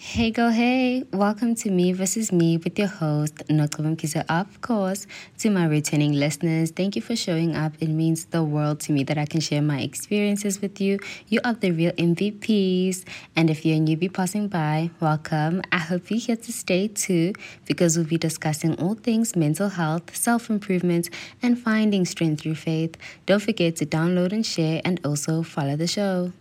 Hey go hey, welcome to Me versus Me with your host Nokobam Kisa. Of course, to my returning listeners, thank you for showing up. It means the world to me that I can share my experiences with you. You are the real MVPs. And if you're a newbie passing by, welcome. I hope you're here to stay too, because we'll be discussing all things mental health, self-improvement, and finding strength through faith. Don't forget to download and share and also follow the show.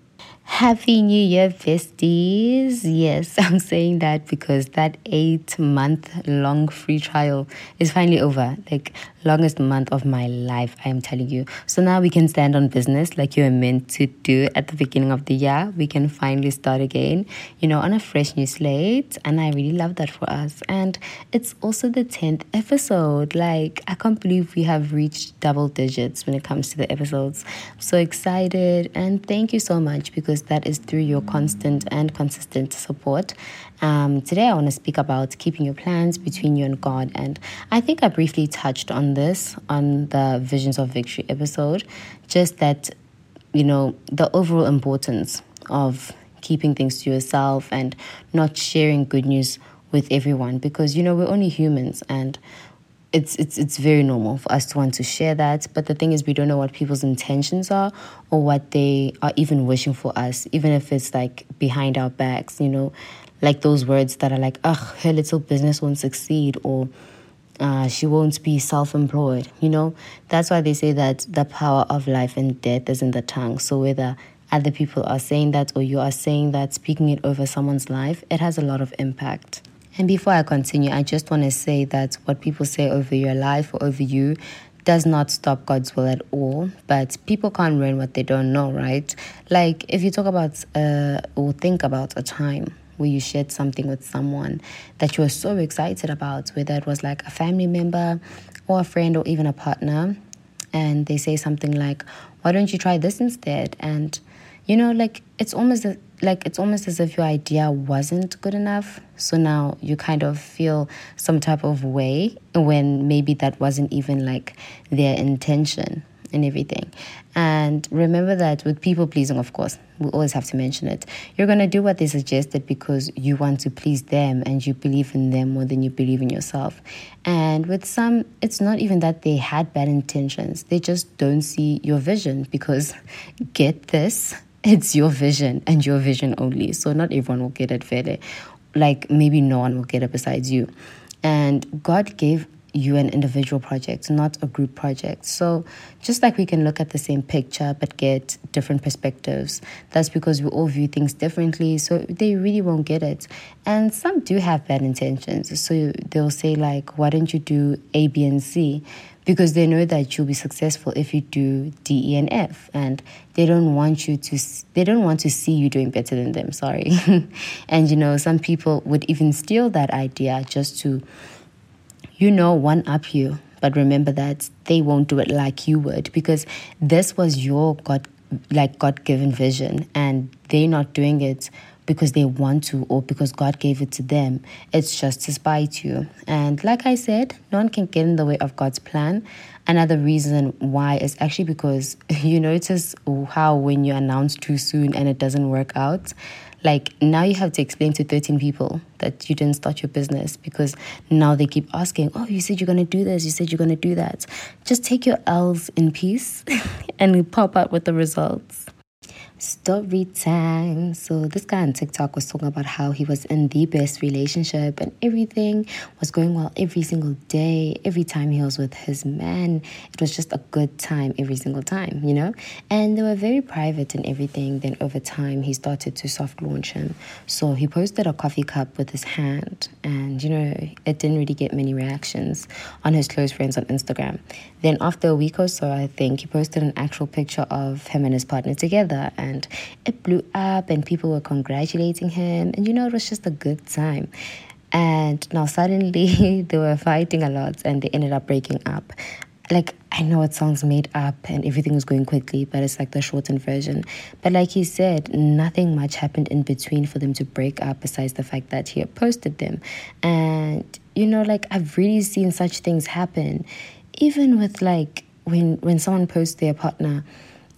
Happy New Year, besties. Yes, I'm saying that because that eight month long free trial is finally over. Like, longest month of my life, I am telling you. So now we can stand on business like you were meant to do at the beginning of the year. We can finally start again, you know, on a fresh new slate. And I really love that for us. And it's also the 10th episode. Like, I can't believe we have reached double digits when it comes to the episodes. I'm so excited. And thank you so much because that is through your constant and consistent support. Um, today, I want to speak about keeping your plans between you and God. And I think I briefly touched on this on the Visions of Victory episode, just that, you know, the overall importance of keeping things to yourself and not sharing good news with everyone because, you know, we're only humans and it's it's it's very normal for us to want to share that but the thing is we don't know what people's intentions are or what they are even wishing for us even if it's like behind our backs you know like those words that are like, ugh, her little business won't succeed or uh, she won't be self employed. You know, that's why they say that the power of life and death is in the tongue. So whether other people are saying that or you are saying that, speaking it over someone's life, it has a lot of impact. And before I continue, I just want to say that what people say over your life or over you does not stop God's will at all. But people can't learn what they don't know, right? Like if you talk about uh, or think about a time where you shared something with someone that you were so excited about, whether it was like a family member or a friend or even a partner, and they say something like, "Why don't you try this instead?" and you know, like it's almost like it's almost as if your idea wasn't good enough. So now you kind of feel some type of way when maybe that wasn't even like their intention and everything. And remember that with people pleasing, of course, we always have to mention it. You're going to do what they suggested because you want to please them and you believe in them more than you believe in yourself. And with some, it's not even that they had bad intentions, they just don't see your vision because, get this, it's your vision and your vision only. So not everyone will get it, fairly. Like maybe no one will get it besides you. And God gave you an individual project, not a group project. So, just like we can look at the same picture but get different perspectives, that's because we all view things differently. So, they really won't get it. And some do have bad intentions. So, they'll say, like, why don't you do A, B, and C? Because they know that you'll be successful if you do D, E, and F. And they don't want you to, they don't want to see you doing better than them. Sorry. and, you know, some people would even steal that idea just to you know, one up you. But remember that they won't do it like you would because this was your God, like God given vision, and they're not doing it because they want to or because God gave it to them. It's just to spite you. And like I said, no one can get in the way of God's plan. Another reason why is actually because you notice how when you announce too soon and it doesn't work out, like now you have to explain to 13 people that you didn't start your business because now they keep asking, Oh, you said you're going to do this, you said you're going to do that. Just take your L's in peace and pop out with the results. Story time. So this guy on TikTok was talking about how he was in the best relationship and everything was going well every single day. Every time he was with his man, it was just a good time every single time, you know? And they were very private and everything. Then over time, he started to soft launch him. So he posted a coffee cup with his hand, and you know, it didn't really get many reactions on his close friends on Instagram. Then after a week or so, I think he posted an actual picture of him and his partner together and it blew up and people were congratulating him and you know it was just a good time and now suddenly they were fighting a lot and they ended up breaking up like I know it sounds made up and everything is going quickly, but it's like the shortened version. But like he said, nothing much happened in between for them to break up besides the fact that he posted them. And you know, like I've really seen such things happen. Even with like when when someone posts their partner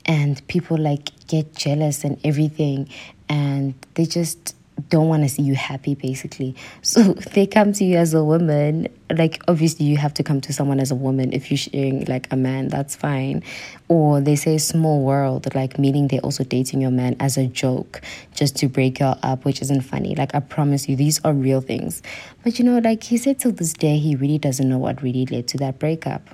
and people like get jealous and everything and they just don't want to see you happy basically. So they come to you as a woman like obviously you have to come to someone as a woman if you're sharing like a man that's fine. Or they say small world like meaning they're also dating your man as a joke just to break you up which isn't funny. Like i promise you these are real things. But you know like he said till this day he really doesn't know what really led to that breakup.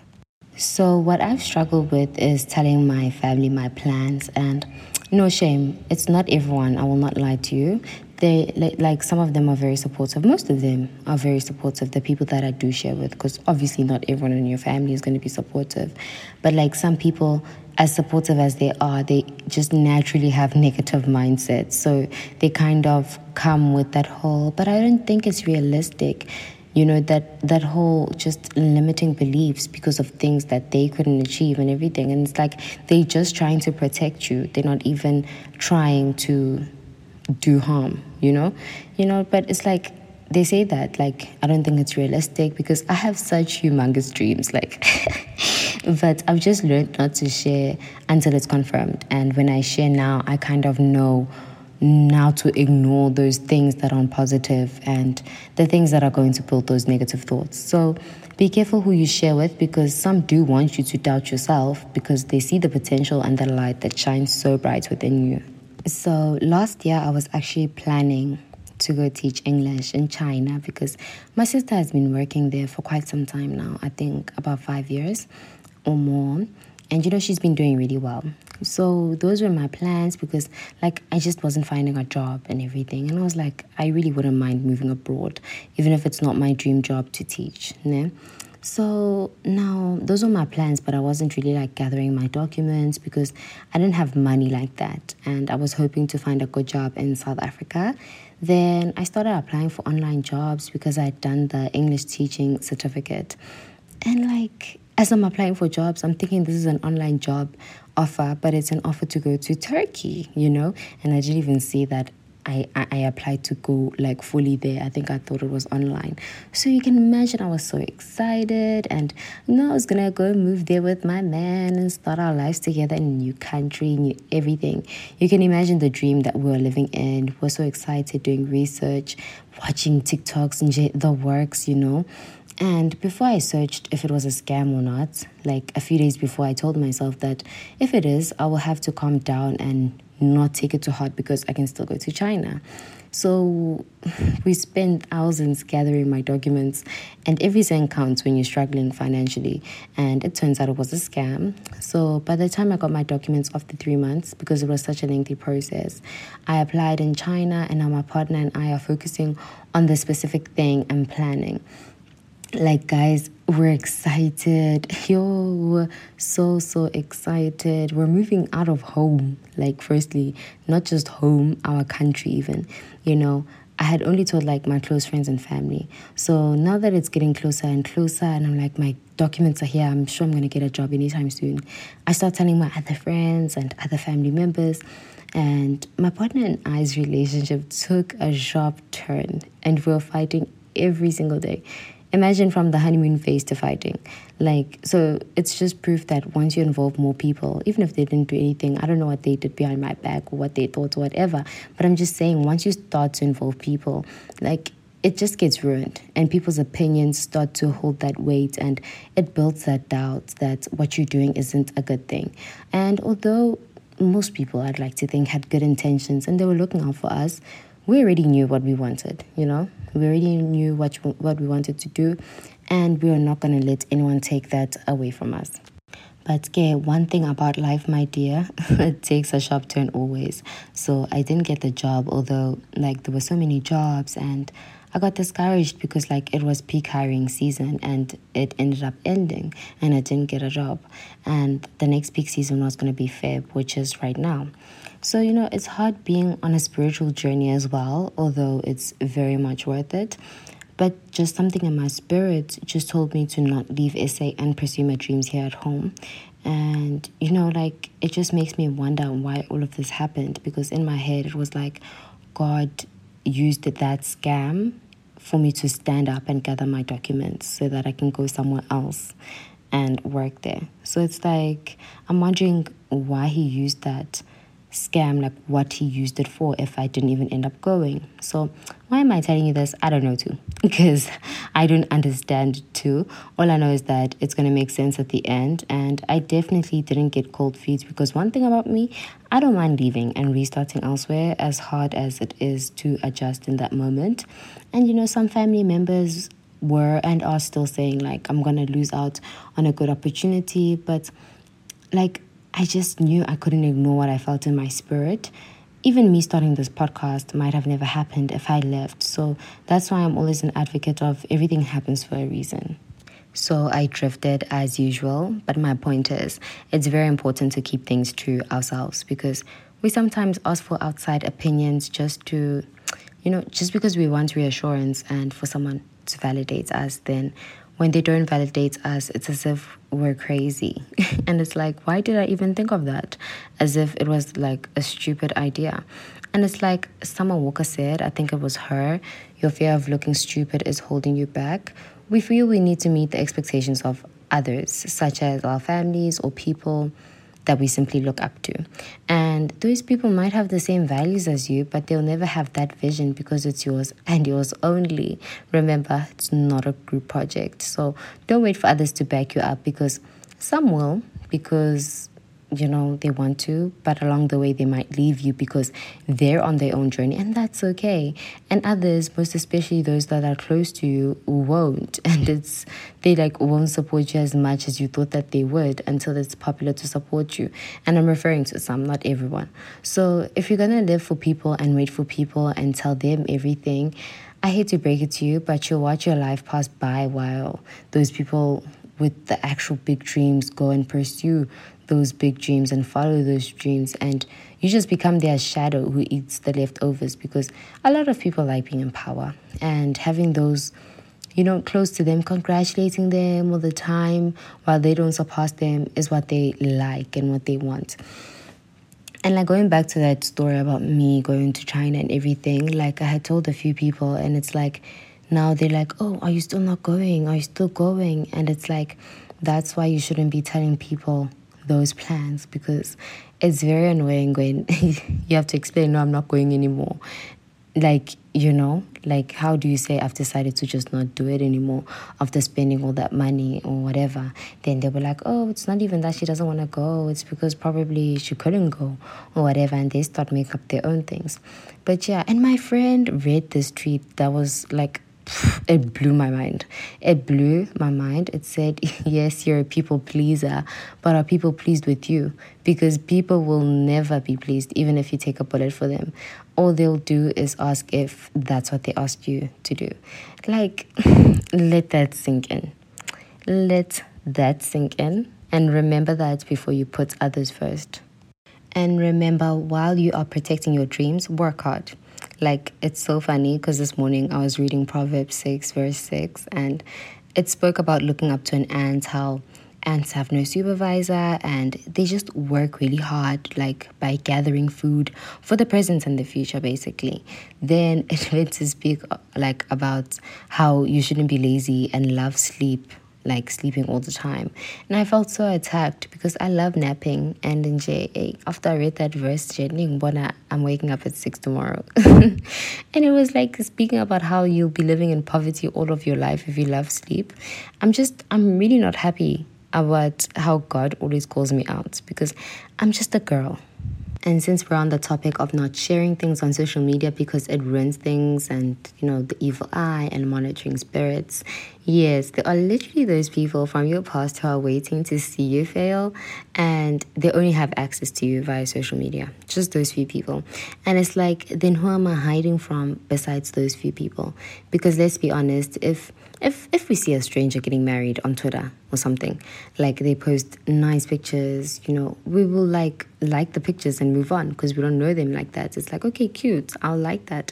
So what i've struggled with is telling my family my plans and no shame it's not everyone i will not lie to you they like, like some of them are very supportive. Most of them are very supportive the people that i do share with because obviously not everyone in your family is going to be supportive. But like some people as supportive as they are they just naturally have negative mindsets. So they kind of come with that whole but i don't think it's realistic you know that that whole just limiting beliefs because of things that they couldn't achieve and everything. And it's like they're just trying to protect you. They're not even trying to do harm, you know? You know, but it's like they say that, like, I don't think it's realistic because I have such humongous dreams, like, but I've just learned not to share until it's confirmed. And when I share now, I kind of know now to ignore those things that aren't positive and the things that are going to build those negative thoughts. So be careful who you share with because some do want you to doubt yourself because they see the potential and the light that shines so bright within you. So last year, I was actually planning to go teach English in China because my sister has been working there for quite some time now. I think about five years or more. And you know, she's been doing really well. So those were my plans because like I just wasn't finding a job and everything. And I was like, I really wouldn't mind moving abroad, even if it's not my dream job to teach. You know? So now those were my plans, but I wasn't really like gathering my documents because I didn't have money like that. And I was hoping to find a good job in South Africa. Then I started applying for online jobs because I had done the English teaching certificate. And like, as I'm applying for jobs, I'm thinking this is an online job offer, but it's an offer to go to Turkey, you know? And I didn't even see that I, I, applied to go like fully there. I think I thought it was online. So you can imagine I was so excited and know I was gonna go move there with my man and start our lives together in a new country, new everything. You can imagine the dream that we were living in. We we're so excited doing research, watching TikToks and the works, you know. And before I searched if it was a scam or not, like a few days before, I told myself that if it is, I will have to calm down and not take it to heart because I can still go to China. So we spent thousands gathering my documents, and every cent counts when you're struggling financially. And it turns out it was a scam. So by the time I got my documents after three months, because it was such a lengthy process, I applied in China, and now my partner and I are focusing on the specific thing and planning like guys we're excited. Yo we're so so excited. We're moving out of home. Like firstly not just home our country even. You know i had only told like my close friends and family. So now that it's getting closer and closer and i'm like my documents are here i'm sure i'm going to get a job anytime soon. I start telling my other friends and other family members and my partner and i's relationship took a sharp turn and we were fighting every single day imagine from the honeymoon phase to fighting. Like so it's just proof that once you involve more people even if they didn't do anything i don't know what they did behind my back or what they thought or whatever but i'm just saying once you start to involve people like it just gets ruined and people's opinions start to hold that weight and it builds that doubt that what you're doing isn't a good thing. And although most people i'd like to think had good intentions and they were looking out for us we already knew what we wanted, you know? We already knew what, what we wanted to do, and we were not going to let anyone take that away from us. But okay, one thing about life, my dear, it takes a sharp turn always. So I didn't get the job, although like there were so many jobs, and I got discouraged because like it was peak hiring season, and it ended up ending, and I didn't get a job. And the next peak season was to be Feb, which is right now. So, you know, it's hard being on a spiritual journey as well, although it's very much worth it. But just something in my spirit just told me to not leave SA and pursue my dreams here at home. And, you know, like, it just makes me wonder why all of this happened because in my head it was like God used that scam for me to stand up and gather my documents so that I can go somewhere else and work there. So it's like, I'm wondering why He used that scam, like what he used it for if I didn't even end up going. So, why am I telling you this? I don't know too, because I don't understand too. All I know is that it's going to make sense at the end, and I definitely didn't get cold feet because one thing about me, I don't mind leaving and restarting elsewhere as hard as it is to adjust in that moment. And you know, some family members were and are still saying, like, I'm going to lose out on a good opportunity, but like, I just knew I couldn't ignore what I felt in my spirit. Even me starting this podcast might have never happened if I left. So that's why I'm always an advocate of everything happens for a reason. So I drifted as usual, but my point is it's very important to keep things to ourselves because we sometimes ask for outside opinions just to, you know, just because we want reassurance and for someone to validate us, then when they don't validate us, it's as if we're crazy. and it's like, why did I even think of that? As if it was like a stupid idea. And it's like Summer Walker said, I think it was her, your fear of looking stupid is holding you back. We feel we need to meet the expectations of others, such as our families or people that we simply look up to. And those people might have the same values as you, but they'll never have that vision because it's yours and yours only. Remember, it's not a group project. So don't wait for others to back you up because some will, because you know, they want to, but along the way they might leave you because they're on their own journey, and that's okay. And others, most especially those that are close to you, won't, and it's they like won't support you as much as you thought that they would until it's popular to support you. And I'm referring to some, not everyone. So if you're gonna live for people and wait for people and tell them everything, I hate to break it to you, but you'll watch your life pass by while those people with the actual big dreams go and pursue those big dreams and follow those dreams and you just become their shadow who eats the leftovers because a lot of people like being in power and having those you know close to them congratulating them all the time while they don't surpass them is what they like and what they want and like going back to that story about me going to China and everything, like I had told a few people, and it's like now they're like, oh, are you still not going? Are you still going? And it's like, that's why you shouldn't be telling people those plans because it's very annoying when you have to explain, no, I'm not going anymore. Like, you know, like how do you say I've decided to just not do it anymore after spending all that money or whatever? Then they were like, oh, it's not even that she doesn't want to go. It's because probably she couldn't go or whatever. And they start making up their own things. But yeah, and my friend read this tweet that was like it blew my mind. It blew my mind. It said, Yes, you're a people pleaser, but are people pleased with you? Because people will never be pleased, even if you take a bullet for them. All they'll do is ask if that's what they asked you to do. Like, let that sink in. Let that sink in. And remember that before you put others first. And remember, while you are protecting your dreams, work hard like, it's so funny because this morning I was reading Proverbs 6, verse 6, and it spoke about looking up to an ant, how ants have no supervisor and they just work really hard, like by gathering food for the present and the future, basically. Then it went to speak like about how you shouldn't be lazy and love sleep like sleeping all the time. And I felt so attacked because I love napping. And in JA, eh, after I read that verse, I'm waking up at 6 tomorrow. and it was like speaking about how you'll be living in poverty all of your life if you love sleep. I'm just, I'm really not happy about how God always calls me out because I'm just a girl. And since we're on the topic of not sharing things on social media because it ruins things and, you know, the evil eye and monitoring spirits, yes, there are literally those people from your past who are waiting to see you fail and they only have access to you via social media. Just those few people. And it's like, then who am I hiding from besides those few people? Because let's be honest, if if if we see a stranger getting married on Twitter or something, like they post nice pictures, you know, we will like like the pictures and move on because we don't know them like that. It's like, okay, cute, I'll like that.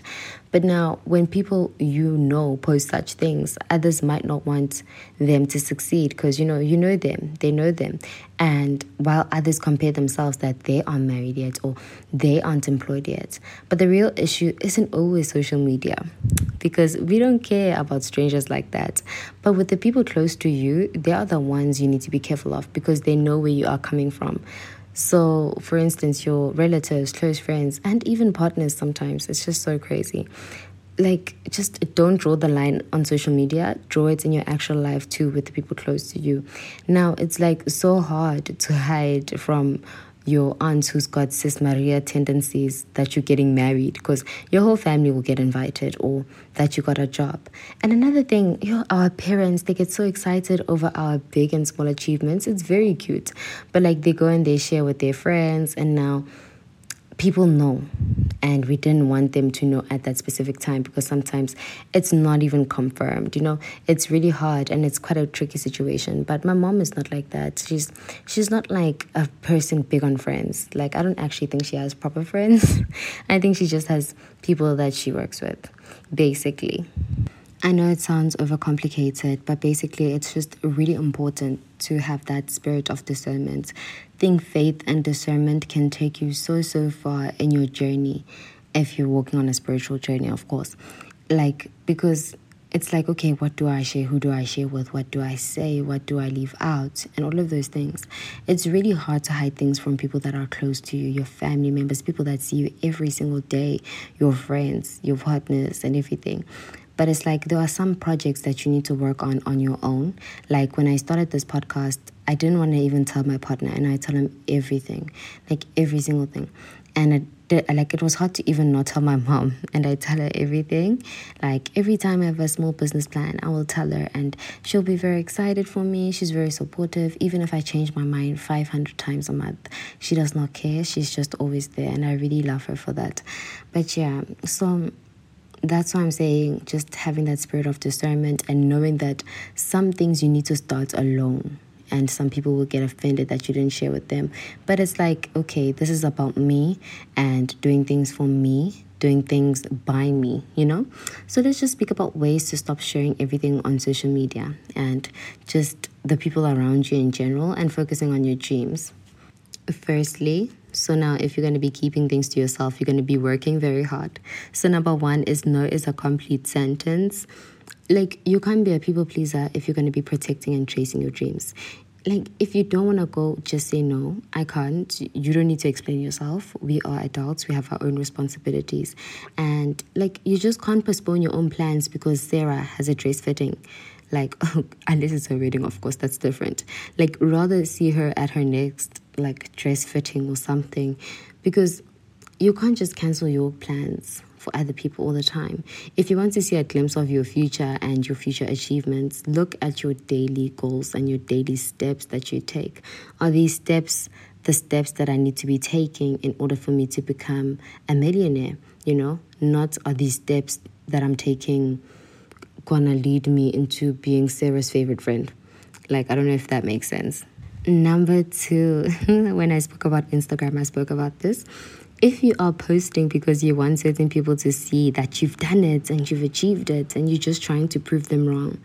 But now, when people you know post such things, others might not want them to succeed because you know you know them, they know them, and while others compare themselves that they aren't married yet or they aren't employed yet, but the real issue isn't always social media, because we don't care about strangers like that. But with the people close to you, they are the ones you need to be careful of because they know where you are coming from So, for instance, your relatives, close friends, and even partners sometimes, it's just so crazy. Like, just don't draw the line on social media, draw it in your actual life too with the people close to you. Now, it's like so hard to hide from your aunt who's got cis Maria tendencies that you're getting married because your whole family will get invited or that you got a job. And another thing, you know, our parents, they get so excited over our big and small achievements. It's very cute. But like they go and they share with their friends and now people know and we didn't want them to know at that specific time because sometimes it's not even confirmed you know? It's really hard and it's quite a tricky situation but my mom is not like that. She's she's not like a person big on friends. Like i don't actually think she has proper friends. I think she just has people that she works with basically. I know it sounds overcomplicated, but basically, it's just really important to have that spirit of discernment. Think faith and discernment can take you so, so far in your journey if you're walking on a spiritual journey, of course. Like, because it's like, okay, what do I share? Who do I share with? What do I say? What do I leave out? And all of those things. It's really hard to hide things from people that are close to you, your family members, people that see you every single day, your friends, your partners, and everything but it's like there are some projects that you need to work on on your own. Like when i started this podcast i didn't want to even tell my partner and i tell him everything like every single thing. And it did, like it was hard to even not tell my mom and i tell her everything. Like every time i have a small business plan i will tell her and she'll be very excited for me. She's very supportive. Even if i change my mind 500 times a month she does not care. She's just always there and i really love her for that. But yeah so that's why I'm saying just having that spirit of discernment and knowing that some things you need to start alone. And some people will get offended that you didn't share with them. But it's like, okay, this is about me and doing things for me, doing things by me, you know? So let's just speak about ways to stop sharing everything on social media and just the people around you in general and focusing on your dreams. Firstly, so now if you're going to be keeping things to yourself, you're going to be working very hard. So number 1 is no is a complete sentence. Like you can't be a people pleaser if you're going to be protecting and chasing your dreams. Like if you don't want to go, just say no. I can't. You don't need to explain yourself. We are adults. We have our own responsibilities. And like you just can't postpone your own plans because Sarah has a dress fitting like unless it's her wedding of course that's different like rather see her at her next like dress fitting or something because you can't just cancel your plans for other people all the time. If you want to see a glimpse of your future and your future achievements, look at your daily goals and your daily steps that you take. Are these steps the steps that I need to be taking in order for me to become a millionaire? You know, not are these steps that I'm taking gonna lead me into being Sarah's favorite friend. Like, I don't know if that makes sense. Number two, when I spoke about Instagram, I spoke about this. If you are posting because you want certain people to see that you've done it and you've achieved it and you're just trying to prove them wrong,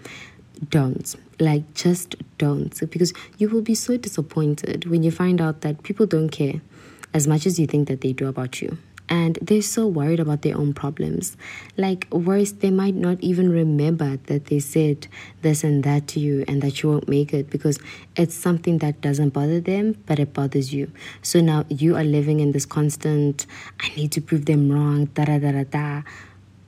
don't. Like, just don't. Because you will be so disappointed when you find out that people don't care as much as you think that they do about you and they're so worried about their own problems. Like, worse, they might not even remember that they said this and that to you and that you won't make it because it's something that doesn't bother them, but it bothers you. So now you are living in this constant, I need to prove them wrong, da da da da da.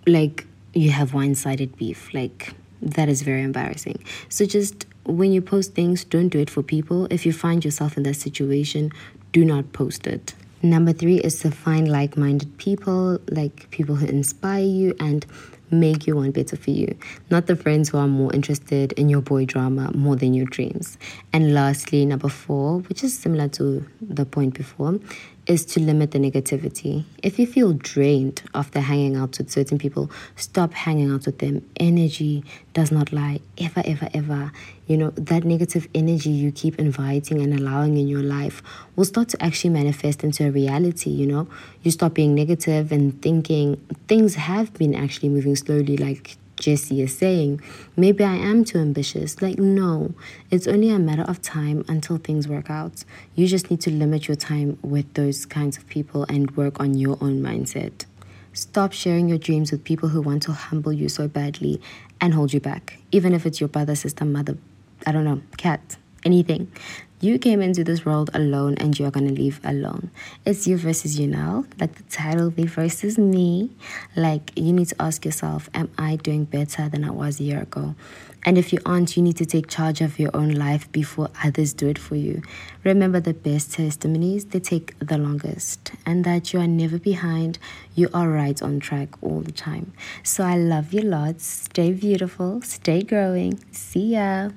Like, you have one sided beef. Like, that is very embarrassing. So just when you post things, don't do it for people. If you find yourself in that situation, do not post it. Number three is to find like minded people, like people who inspire you and make you want better for you, not the friends who are more interested in your boy drama more than your dreams. And lastly, number four, which is similar to the point before, is to limit the negativity. If you feel drained after hanging out with certain people, stop hanging out with them. Energy does not lie, ever, ever, ever. You know, that negative energy you keep inviting and allowing in your life will start to actually manifest into a reality. You know, you stop being negative and thinking things have been actually moving slowly, like Jesse is saying, maybe I am too ambitious. Like, no, it's only a matter of time until things work out. You just need to limit your time with those kinds of people and work on your own mindset. Stop sharing your dreams with people who want to humble you so badly and hold you back, even if it's your brother, sister, mother, I don't know, cat, anything. You came into this world alone and you are going to leave alone. It's you versus you now, like the title Me versus Me. Like, you need to ask yourself, am I doing better than I was a year ago? And if you aren't, you need to take charge of your own life before others do it for you. Remember the best testimonies, they take the longest, and that you are never behind. You are right on track all the time. So I love you lots. Stay beautiful, stay growing. See ya.